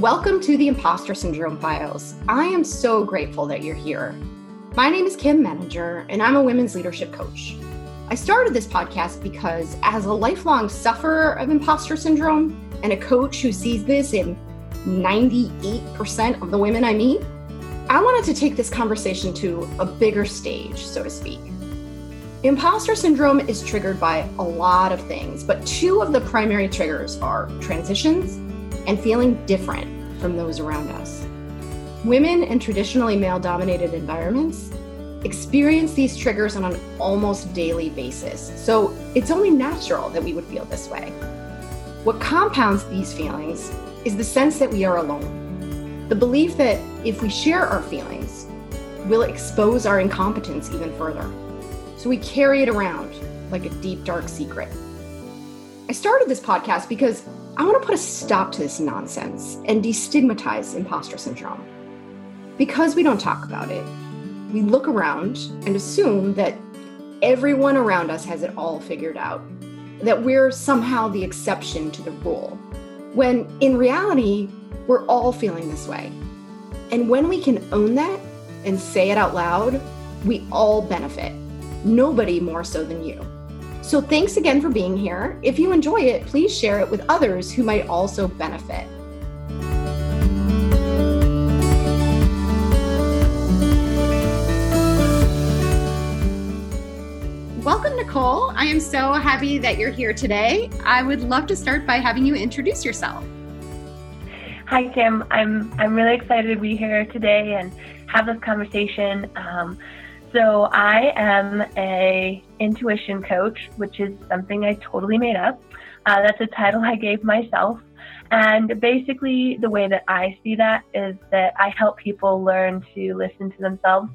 welcome to the Imposter Syndrome Files. I am so grateful that you're here. My name is Kim Meninger, and I'm a women's leadership coach. I started this podcast because, as a lifelong sufferer of imposter syndrome and a coach who sees this in 98% of the women I meet, I wanted to take this conversation to a bigger stage, so to speak. Imposter syndrome is triggered by a lot of things, but two of the primary triggers are transitions and feeling different from those around us. Women in traditionally male dominated environments experience these triggers on an almost daily basis, so it's only natural that we would feel this way. What compounds these feelings is the sense that we are alone the belief that if we share our feelings, we'll expose our incompetence even further. So we carry it around like a deep, dark secret. I started this podcast because I want to put a stop to this nonsense and destigmatize imposter syndrome. Because we don't talk about it, we look around and assume that everyone around us has it all figured out, that we're somehow the exception to the rule, when in reality, we're all feeling this way. And when we can own that and say it out loud, we all benefit. Nobody more so than you. So thanks again for being here. If you enjoy it, please share it with others who might also benefit. Welcome, Nikole. I am so happy that you're here today. I would love to start by having you introduce yourself. Hi, Kim. I'm I'm really excited to be here today and have this conversation. Um, so I am a intuition coach, which is something I totally made up. Uh, that's a title I gave myself. And basically, the way that I see that is that I help people learn to listen to themselves.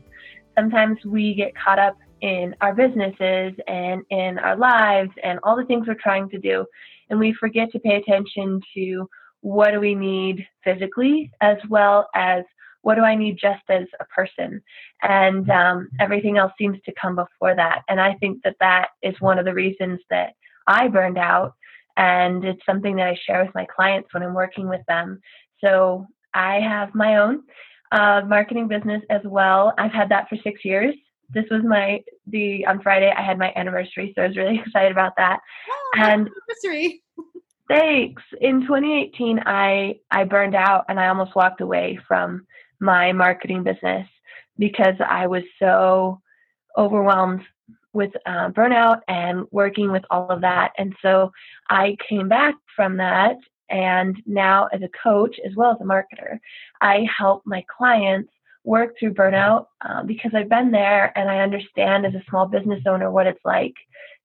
Sometimes we get caught up in our businesses and in our lives and all the things we're trying to do, and we forget to pay attention to what do we need physically as well as what do I need just as a person? And um, everything else seems to come before that. And I think that that is one of the reasons that I burned out. And it's something that I share with my clients when I'm working with them. So I have my own uh, marketing business as well. I've had that for six years. This was my the on Friday I had my anniversary, so I was really excited about that. Oh, and anniversary. Thanks. In 2018, I I burned out and I almost walked away from my marketing business because I was so overwhelmed with uh, burnout and working with all of that. And so I came back from that. And now, as a coach as well as a marketer, I help my clients work through burnout uh, because I've been there and I understand as a small business owner what it's like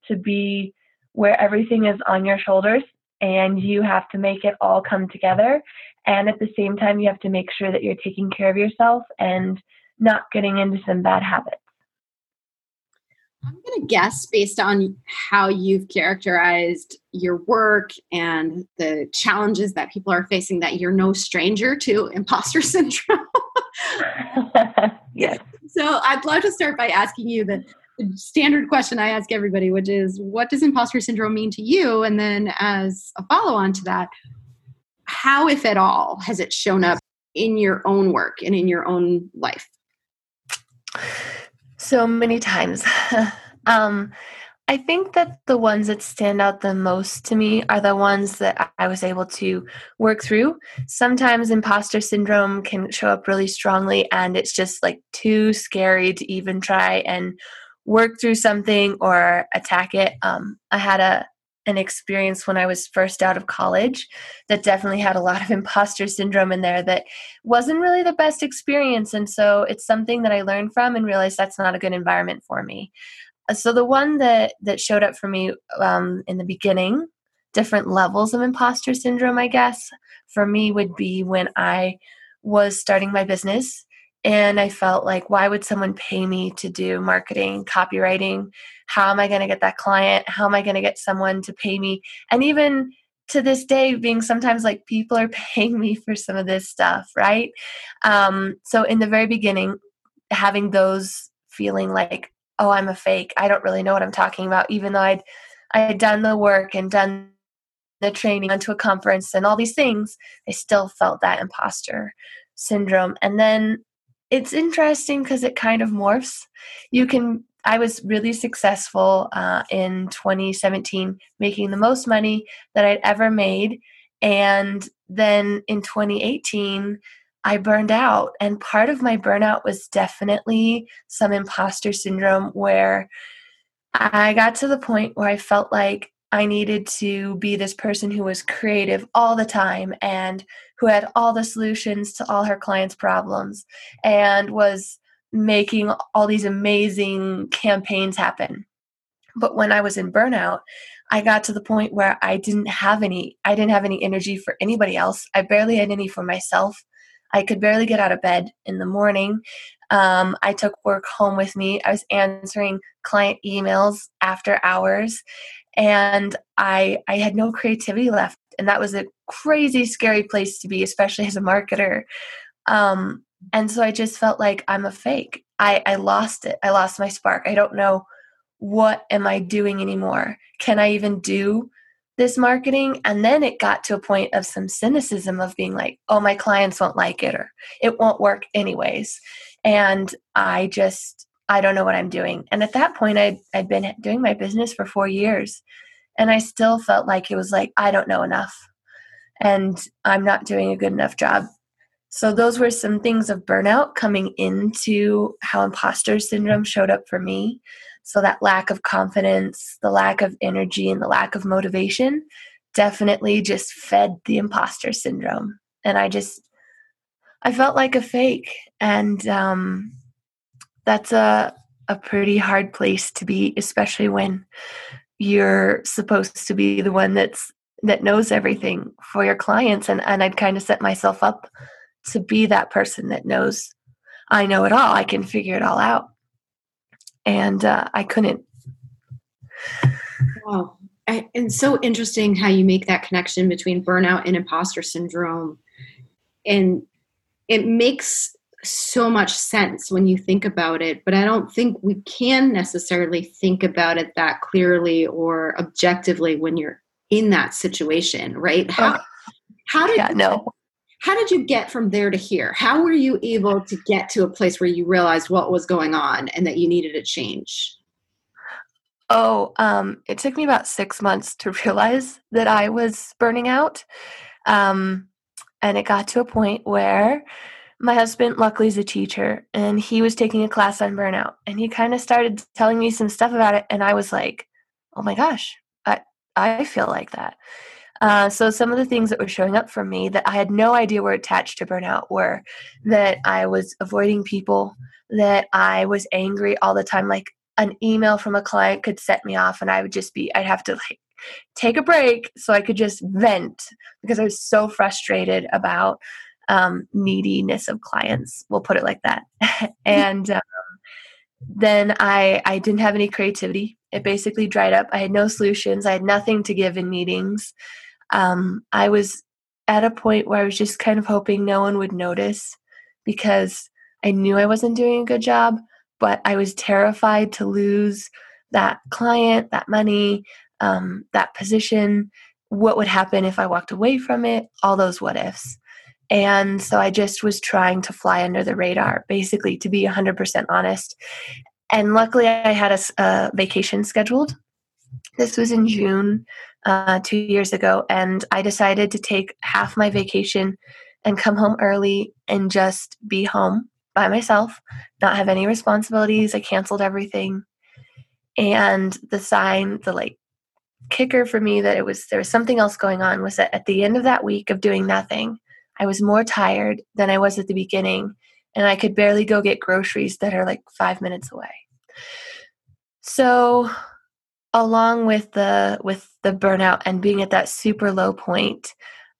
to be where everything is on your shoulders and you have to make it all come together. And at the same time, you have to make sure that you're taking care of yourself and not getting into some bad habits. I'm going to guess based on how you've characterized your work and the challenges that people are facing that you're no stranger to imposter syndrome. yes. So I'd love to start by asking you the standard question I ask everybody, which is what does imposter syndrome mean to you? And then as a follow on to that, how, if at all, has it shown up in your own work and in your own life? So many times. um, I think that the ones that stand out the most to me are the ones that I was able to work through. Sometimes imposter syndrome can show up really strongly, and it's just like too scary to even try and work through something or attack it. Um, I had a an experience when I was first out of college that definitely had a lot of imposter syndrome in there that wasn't really the best experience. And so it's something that I learned from and realized that's not a good environment for me. Uh, so the one that that showed up for me um, in the beginning, different levels of imposter syndrome, I guess, for me would be when I was starting my business and I felt like, why would someone pay me to do marketing, copywriting? How am I going to get that client? How am I going to get someone to pay me? And even to this day, being sometimes like people are paying me for some of this stuff, right? Um, so in the very beginning, having those feeling like, oh, I'm a fake. I don't really know what I'm talking about, even though I'd I had done the work and done the training, went to a conference, and all these things, I still felt that imposter syndrome. And then it's interesting because it kind of morphs. You can, I was really successful uh, in 2017, making the most money that I'd ever made. And then in 2018, I burned out. And part of my burnout was definitely some imposter syndrome where I got to the point where I felt like I needed to be this person who was creative all the time and who had all the solutions to all her clients' problems and was making all these amazing campaigns happen. But when I was in burnout, I got to the point where I didn't have any I didn't have any energy for anybody else. I barely had any for myself. I could barely get out of bed in the morning. Um, I took work home with me. I was answering client emails after hours and I I had no creativity left, and that was a crazy scary place to be, especially as a marketer. Um, and so I just felt like I'm a fake. I I lost it. I lost my spark. I don't know what am I doing anymore. Can I even do this marketing? And then it got to a point of some cynicism of being like, oh, my clients won't like it or it won't work anyways. And I just I don't know what I'm doing. And at that point, I'd, I'd been doing my business for four years. And I still felt like it was like, I don't know enough. And I'm not doing a good enough job. So, those were some things of burnout coming into how imposter syndrome showed up for me. So, that lack of confidence, the lack of energy, and the lack of motivation definitely just fed the imposter syndrome. And I just, I felt like a fake. And um, that's a a pretty hard place to be, especially when you're supposed to be the one that's that knows everything for your clients and, and I'd kind of set myself up to be that person that knows I know it all. I can figure it all out. And uh, I couldn't. Wow. And so interesting how you make that connection between burnout and imposter syndrome. And it makes so much sense when you think about it, but I don't think we can necessarily think about it that clearly or objectively when you're in that situation, right? How, oh, how did yeah, no. How did you get from there to here? How were you able to get to a place where you realized what was going on and that you needed a change? Oh, um, it took me about six months to realize that I was burning out. Um, and it got to a point where my husband luckily is a teacher and he was taking a class on burnout and he kind of started telling me some stuff about it and i was like oh my gosh i i feel like that. Uh, so some of the things that were showing up for me that i had no idea were attached to burnout were that i was avoiding people that i was angry all the time like an email from a client could set me off and i would just be i'd have to like take a break so i could just vent because i was so frustrated about um, neediness of clients. We'll put it like that. and um, then I I didn't have any creativity. It basically dried up. I had no solutions. I had nothing to give in meetings. Um, I was at a point where I was just kind of hoping no one would notice because I knew I wasn't doing a good job, but I was terrified to lose that client, that money, um, that position. What would happen if I walked away from it? All those what ifs. And so I just was trying to fly under the radar, basically, to be 100% honest. And luckily, I had a, a vacation scheduled. This was in June uh, two years ago. And I decided to take half my vacation and come home early and just be home by myself, not have any responsibilities. I canceled everything. And the sign, the like kicker for me that it was there was something else going on was that at the end of that week of doing nothing, I was more tired than I was at the beginning, and I could barely go get groceries that are like five minutes away. So, along with the with the burnout and being at that super low point,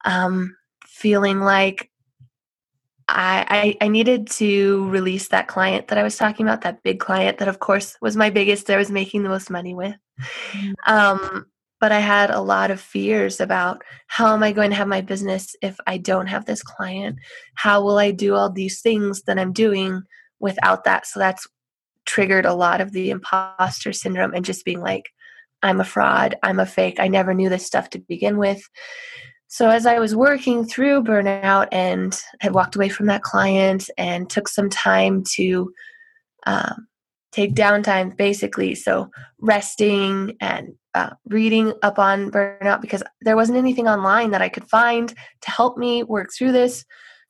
um, feeling like I, I, I needed to release that client that I was talking about, that big client that, of course, was my biggest. That I was making the most money with. Mm-hmm. Um, but I had a lot of fears about how am I going to have my business if I don't have this client? How will I do all these things that I'm doing without that? So that's triggered a lot of the imposter syndrome and just being like, I'm a fraud, I'm a fake, I never knew this stuff to begin with. So, as I was working through burnout and had walked away from that client and took some time to um, take downtime, basically, so resting and uh, reading up on burnout because there wasn't anything online that I could find to help me work through this.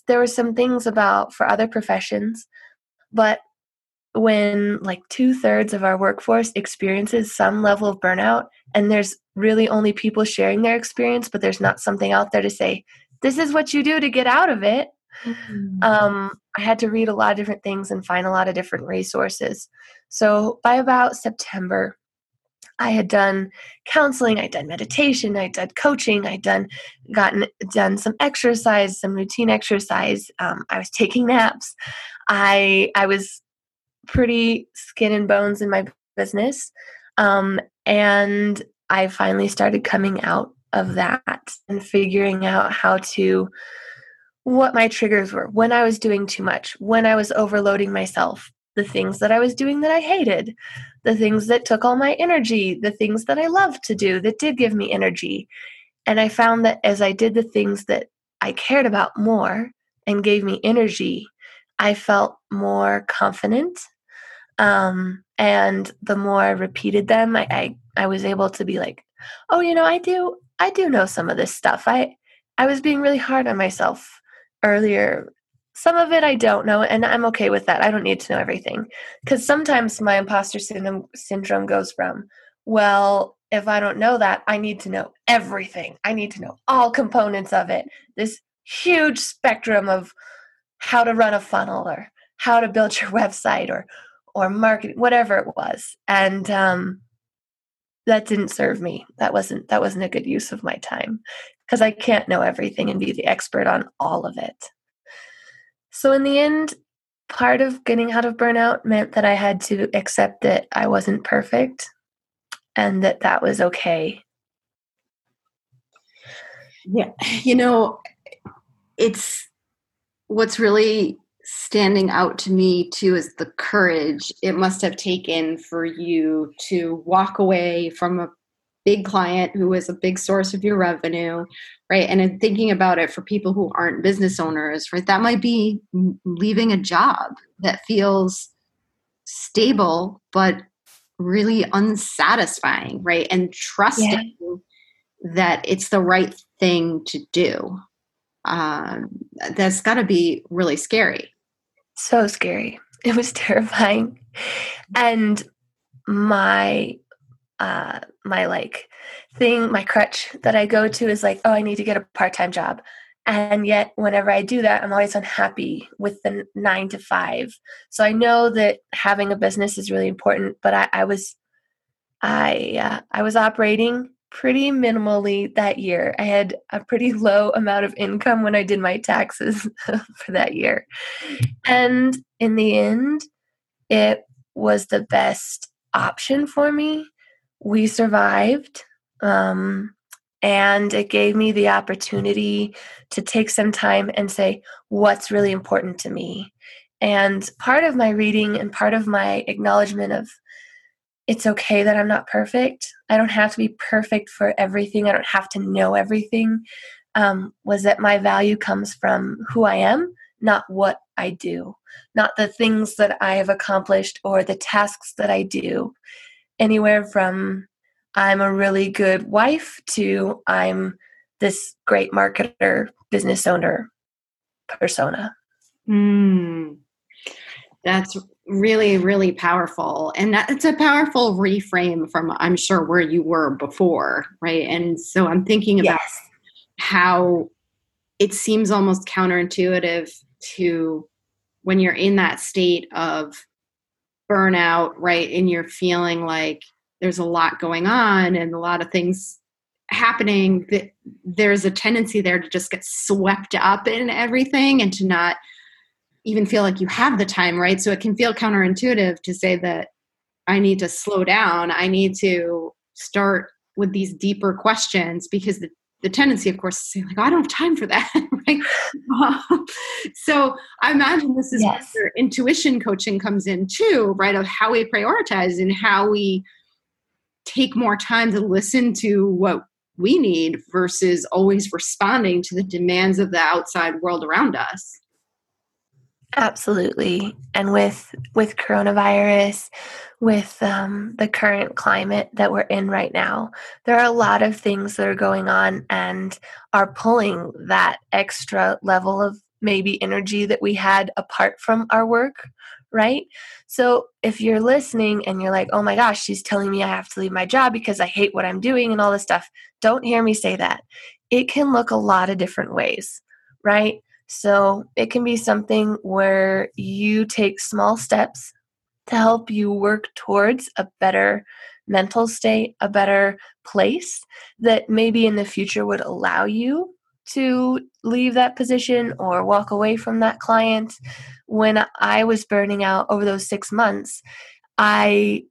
There were some things about for other professions, but when like two thirds of our workforce experiences some level of burnout, and there's really only people sharing their experience, but there's not something out there to say, this is what you do to get out of it. Mm-hmm. Um, I had to read a lot of different things and find a lot of different resources. So by about September, I had done counseling, I'd done meditation, I'd done coaching, I'd done gotten done some exercise, some routine exercise. Um, I was taking naps. I I was pretty skin and bones in my business, um, and I finally started coming out of that and figuring out how to what my triggers were when I was doing too much, when I was overloading myself, the things that I was doing that I hated, the things that took all my energy, the things that I loved to do that did give me energy. And I found that as I did the things that I cared about more and gave me energy, I felt more confident. Um, and the more I repeated them, I, I I was able to be like, oh, you know, I do I do know some of this stuff. I I was being really hard on myself earlier some of it I don't know, and I'm okay with that. I don't need to know everything. Because sometimes my imposter syndrome, syndrome goes from, well, if I don't know that, I need to know everything. I need to know all components of it. This huge spectrum of how to run a funnel or how to build your website or or marketing, whatever it was. And um, that didn't serve me. That wasn't that wasn't a good use of my time because I can't know everything and be the expert on all of it. So, in the end, part of getting out of burnout meant that I had to accept that I wasn't perfect and that that was okay. Yeah. You know, it's what's really standing out to me too is the courage it must have taken for you to walk away from a big client who is a big source of your revenue right? And in thinking about it for people who aren't business owners right that might be leaving a job that feels stable but really unsatisfying right? And trusting yeah. that it's the right thing to do. Um, that's got to be really scary. So scary. It was terrifying. And my uh, my like thing, my crutch that I go to is like, oh, I need to get a part time job. And yet, whenever I do that, I'm always unhappy with the nine to five. So I know that having a business is really important, but I, I was, I, uh, I was operating pretty minimally that year. I had a pretty low amount of income when I did my taxes for that year. And in the end, it was the best option for me we survived. Um, and it gave me the opportunity to take some time and say, what's really important to me? And part of my reading and part of my acknowledgement of it's okay that I'm not perfect. I don't have to be perfect for everything. I don't have to know everything. Um, was that my value comes from who I am, not what I do, not the things that I have accomplished or the tasks that I do anywhere from I'm a really good wife to I'm this great marketer, business owner persona. Mm, that's really, really powerful. And it's a powerful reframe from, I'm sure, where you were before, right? And so I'm thinking about yes. how it seems almost counterintuitive to when you're in that state of burnout, right? And you're feeling like there's a lot going on and a lot of things happening that there's a tendency there to just get swept up in everything and to not even feel like you have the time, right? So it can feel counterintuitive to say that I need to slow down. I need to start with these deeper questions because the the tendency, of course, is to say like, oh, I don't have time for that, right? Um, so I imagine this is yes. where intuition coaching comes in too, right? Of how we prioritize and how we take more time to listen to what we need versus always responding to the demands of the outside world around us. Absolutely. And with with coronavirus, with um, the current climate that we're in right now, there are a lot of things that are going on and are pulling that extra level of maybe energy that we had apart from our work, right? So if you're listening and you're like, oh my gosh, she's telling me I have to leave my job because I hate what I'm doing and all this stuff, don't hear me say that. It can look a lot of different ways, right? So it can be something where you take small steps to help you work towards a better mental state, a better place that maybe in the future would allow you to leave that position or walk away from that client. When I was burning out over those six months, I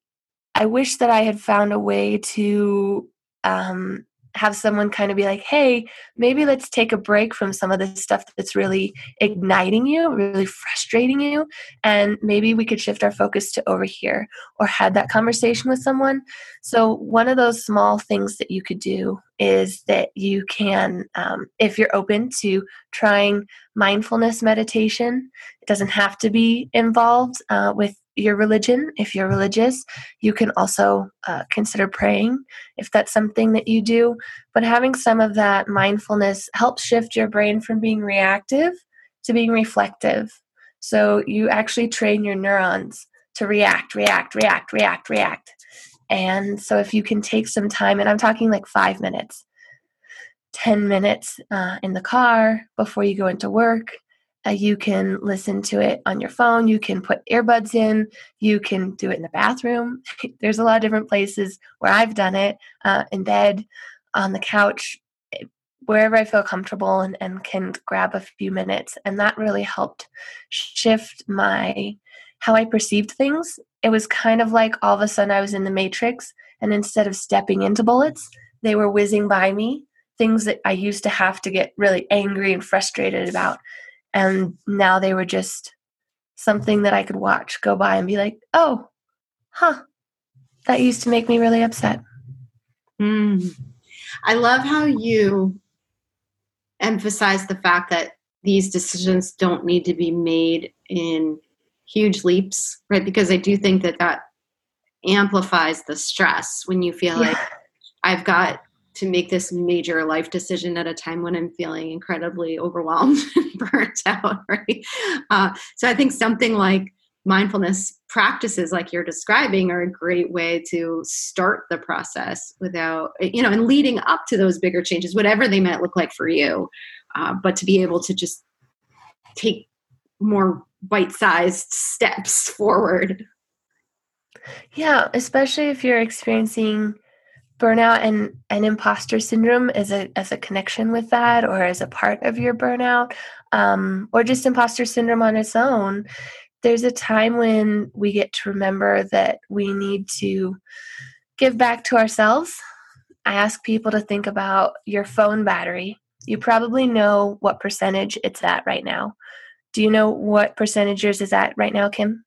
I wish that I had found a way to um, have someone kind of be like, hey, maybe let's take a break from some of the stuff that's really igniting you, really frustrating you, and maybe we could shift our focus to over here or had that conversation with someone. So, one of those small things that you could do is that you can, um, if you're open to trying mindfulness meditation, it doesn't have to be involved uh, with your religion. If you're religious, you can also uh, consider praying if that's something that you do. But having some of that mindfulness helps shift your brain from being reactive to being reflective. So you actually train your neurons to react, react, react, react, react. And so if you can take some time, and I'm talking like five minutes, 10 minutes uh, in the car before you go into work, uh, you can listen to it on your phone. You can put earbuds in. You can do it in the bathroom. There's a lot of different places where I've done it uh, in bed, on the couch, eh, wherever I feel comfortable and, and can grab a few minutes. And that really helped shift my how I perceived things. It was kind of like all of a sudden I was in the matrix, and instead of stepping into bullets, they were whizzing by me. Things that I used to have to get really angry and frustrated about and now they were just something that I could watch go by and be like, oh, huh, that used to make me really upset. Mm. I love how you emphasize the fact that these decisions don't need to be made in huge leaps, right? Because I do think that that amplifies the stress when you feel yeah. like I've got to make this major life decision at a time when I'm feeling incredibly overwhelmed and burnt out, right? Uh, so I think something like mindfulness practices like you're describing are a great way to start the process without you know and leading up to those bigger changes whatever they might look like for you uh, but to be able to just take more bite-sized steps forward yeah especially if you're experiencing burnout and, and imposter syndrome as a as a connection with that or as a part of your burnout um, or just imposter syndrome on its own there's a time when we get to remember that we need to give back to ourselves. I ask people to think about your phone battery. You probably know what percentage it's at right now. Do you know what percentage yours is at right now kim?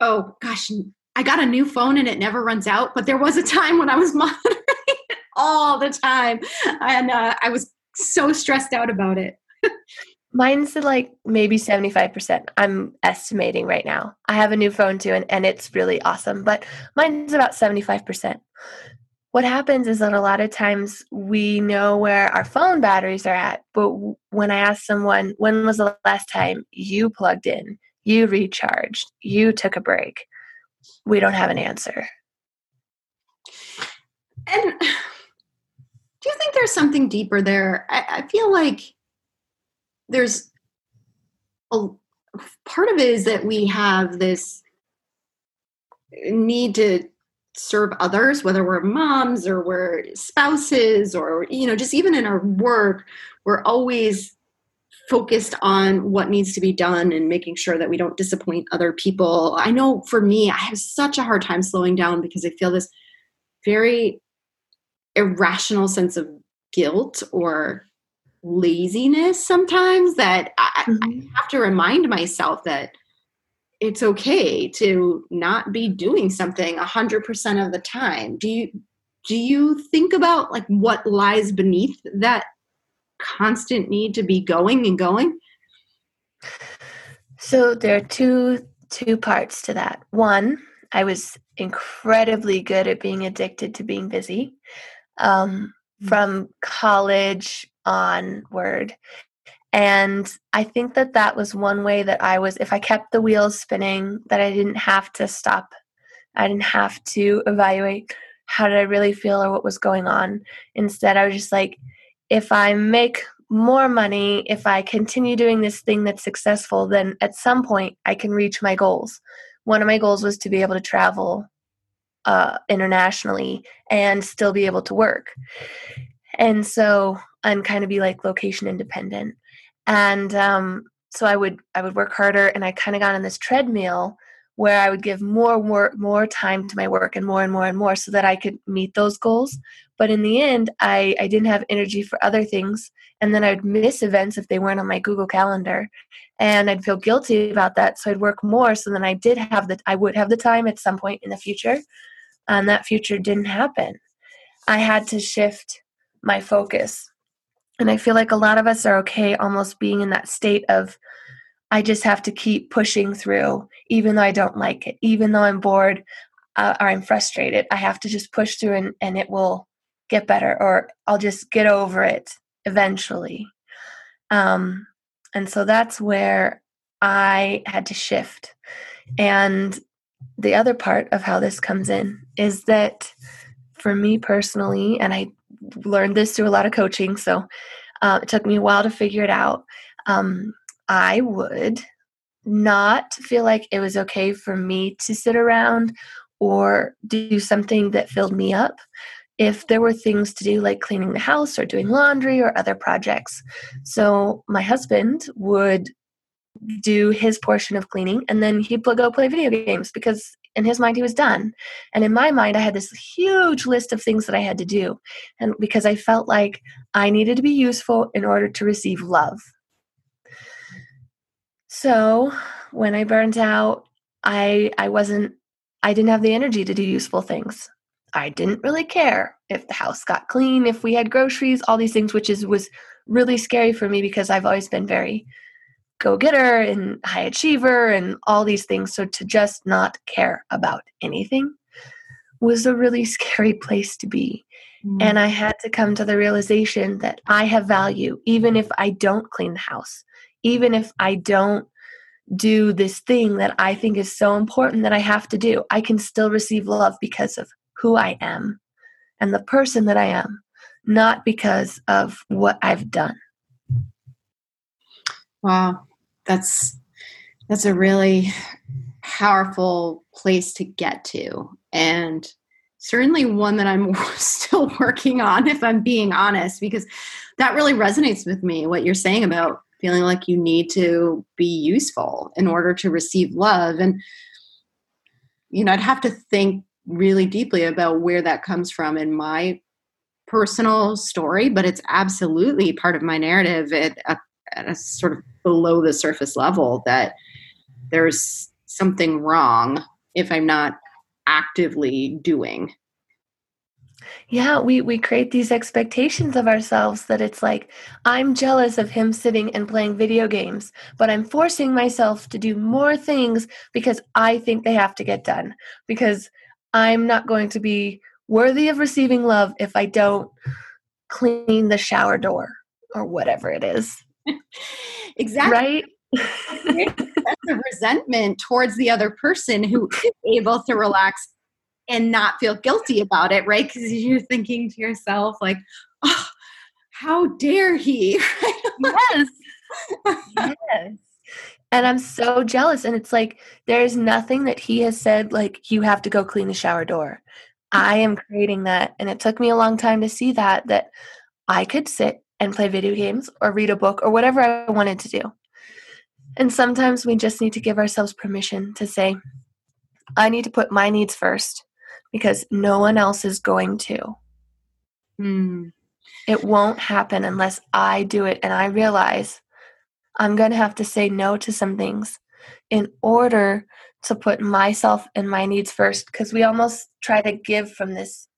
Oh gosh I got a new phone and it never runs out, but there was a time when I was monitoring it all the time. And uh, I was so stressed out about it. Mine's like maybe 75%. I'm estimating right now. I have a new phone too, and, and it's really awesome, but mine's about 75%. What happens is that a lot of times we know where our phone batteries are at, but when I ask someone, when was the last time you plugged in, you recharged, you took a break? We don't have an answer. And do you think there's something deeper there? I, I feel like there's a part of it is that we have this need to serve others whether we're moms or we're spouses or you know just even in our work we're always focused on what needs to be done and making sure that we don't disappoint other people. I know for me, I have such a hard time slowing down because I feel this very irrational sense of guilt or laziness sometimes that I, mm-hmm. I have to remind myself that it's okay to not be doing something 100% of the time do you do you think about like what lies beneath that constant need to be going and going so there are two two parts to that one i was incredibly good at being addicted to being busy um, mm. from college onward and I think that that was one way that I was, if I kept the wheels spinning, that I didn't have to stop. I didn't have to evaluate how did I really feel or what was going on. Instead, I was just like, if I make more money, if I continue doing this thing that's successful, then at some point I can reach my goals. One of my goals was to be able to travel uh, internationally and still be able to work. And so, and kind of be like location independent and um, so i would i would work harder and i kind of got on this treadmill where i would give more more more time to my work and more and more and more so that i could meet those goals but in the end i i didn't have energy for other things. And then i'd miss events if they weren't on my google calendar. And i'd feel guilty about that. So i'd work more. So then i did have the i would have the time at some point in the future. And that future didn't happen. I had to shift my focus. And I feel like a lot of us are okay almost being in that state of, I just have to keep pushing through, even though I don't like it, even though I'm bored uh, or I'm frustrated. I have to just push through and, and it will get better, or I'll just get over it eventually. Um, and so that's where I had to shift. And the other part of how this comes in is that for me personally, and I learned this through a lot of coaching, so uh, it took me a while to figure it out. Um, I would not feel like it was okay for me to sit around or do something that filled me up if there were things to do like cleaning the house or doing laundry or other projects. So my husband would do his portion of cleaning and then he'd go play video games because in his mind he was done. And in my mind i had this huge list of things that i had to do and because i felt like i needed to be useful in order to receive love. So when i burned out i i wasn't i didn't have the energy to do useful things i didn't really care if the house got clean if we had groceries all these things which is was really scary for me because i've always been very go getter and high achiever and all these things. So to just not care about anything was a really scary place to be. Mm. And I had to come to the realization that I have value, even if I don't clean the house, even if I don't do this thing that I think is so important that I have to do. I can still receive love because of who I am and the person that I am, not because of what I've done. Wow that's that's a really powerful place to get to and certainly one that i'm still working on if i'm being honest because that really resonates with me what you're saying about feeling like you need to be useful in order to receive love and you know i'd have to think really deeply about where that comes from in my personal story but it's absolutely part of my narrative at a, at a sort of below the surface level that there's something wrong if I'm not actively doing. Yeah, we we create these expectations of ourselves that it's like I'm jealous of him sitting and playing video games, but I'm forcing myself to do more things because I think they have to get done because I'm not going to be worthy of receiving love if I don't clean the shower door or whatever it is. exactly. Right? a resentment towards the other person who is able to relax and not feel guilty about it, right? Because you're thinking to yourself, like, oh, how dare he? yes. yes. And I'm so jealous. And it's like, there's nothing that he has said, like, you have to go clean the shower door. I am creating that. And it took me a long time to see that, that I could sit and play video games or read a book or whatever I wanted to do. And sometimes we just need to give ourselves permission to say, I need to put my needs first because no one else is going to. Mm. It won't happen unless I do it and I realize I'm going to have to say no to some things in order to put myself and my needs first because we almost try to give from this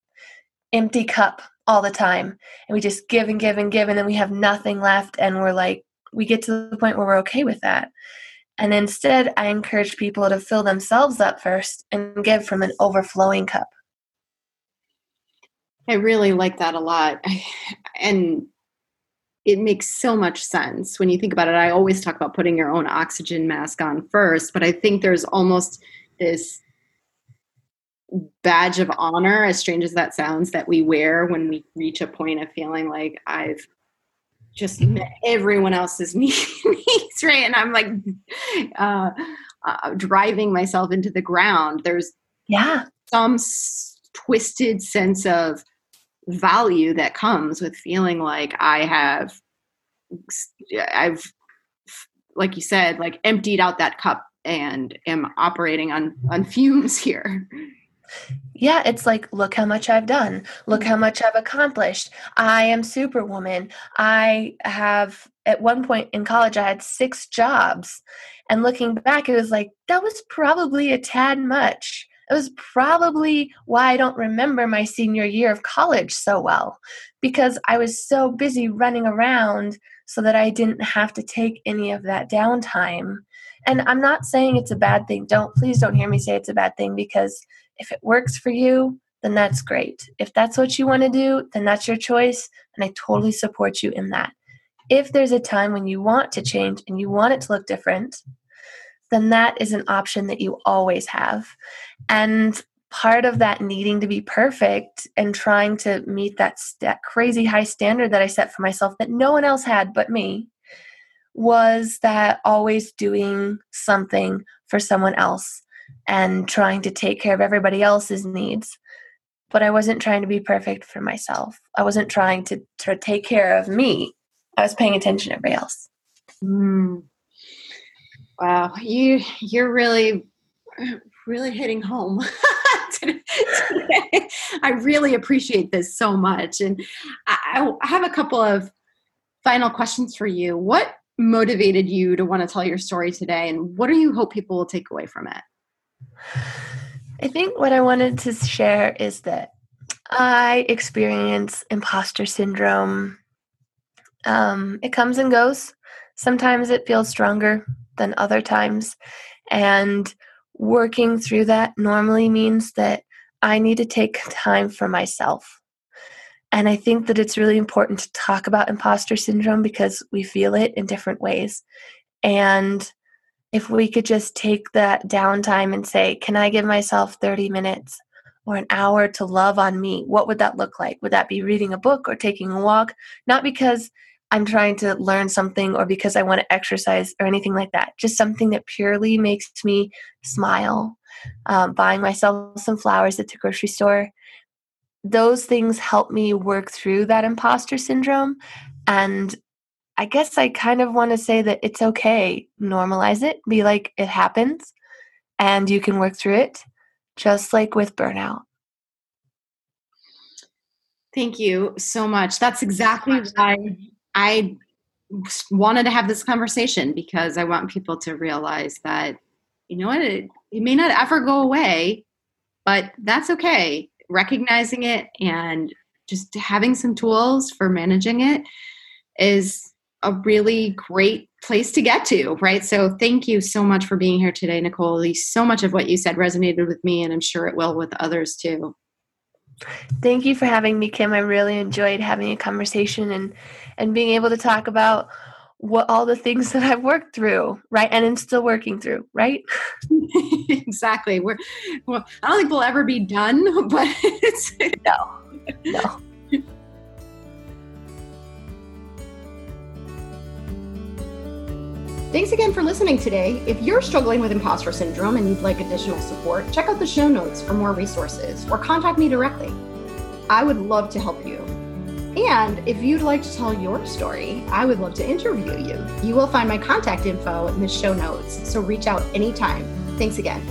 empty cup all the time. And we just give and give and give and then we have nothing left and we're like we get to the point where we're okay with that. And instead i encourage people to fill themselves up first and give from an overflowing cup. I really like that a lot. And it makes so much sense when you think about it i always talk about putting your own oxygen mask on first but i think there's almost this badge of honor, as strange as that sounds, that we wear when we reach a point of feeling like I've just met everyone else's needs, right? And I'm like uh, uh, driving myself into the ground. There's yeah some s- twisted sense of value that comes with feeling like I have, I've, like you said, like emptied out that cup and am operating on on fumes here yeah, it's like, look how much I've done. Look how much I've accomplished. I am superwoman. I have, at one point in college, I had six jobs. And looking back, it was like, that was probably a tad much. It was probably why I don't remember my senior year of college so well, because I was so busy running around so that I didn't have to take any of that downtime. And I'm not saying it's a bad thing. Don't, please don't hear me say it's a bad thing because if it works for you, then that's great. If that's what you want to do, then that's your choice. And I totally support you in that. If there's a time when you want to change and you want it to look different, then that is an option that you always have. And part of that needing to be perfect and trying to meet that, that crazy high standard that I set for myself that no one else had but me was that always doing something for someone else and trying to take care of everybody else's needs. But I wasn't trying to be perfect for myself. I wasn't trying to, to take care of me. I was paying attention to everybody else. Mm. Wow, you you're really really hitting home. today. I really appreciate this so much, and I, I have a couple of final questions for you. What motivated you to want to tell your story today, and what do you hope people will take away from it? I think what I wanted to share is that I experience imposter syndrome. Um, it comes and goes. Sometimes it feels stronger than other times. And working through that normally means that I need to take time for myself. And I think that it's really important to talk about imposter syndrome because we feel it in different ways. And if we could just take that downtime and say, can I give myself 30 minutes or an hour to love on me? What would that look like? Would that be reading a book or taking a walk? Not because I'm trying to learn something or because I want to exercise or anything like that. Just something that purely makes me smile. Um, buying myself some flowers at the grocery store. Those things help me work through that imposter syndrome and I guess I kind of want to say that it's okay. Normalize it. Be like, it happens and you can work through it, just like with burnout. Thank you so much. That's exactly why I wanted to have this conversation because I want people to realize that, you know what, it, it may not ever go away, but that's okay. Recognizing it and just having some tools for managing it is a really great place to get to, right? So thank you so much for being here today, Nikole. So much of what you said resonated with me, and I'm sure it will with others too. Thank you for having me, Kim. I really enjoyed having a conversation and and being able to talk about what all the things that I've worked through, right? And I'm still working through, right? exactly. We're well, I don't think we'll ever be done, but it's no. No. Thanks again for listening today. If you're struggling with imposter syndrome and you'd like additional support, check out the show notes for more resources or contact me directly. I would love to help you. And if you'd like to tell your story, I would love to interview you. You will find my contact info in the show notes, so reach out anytime. Thanks again.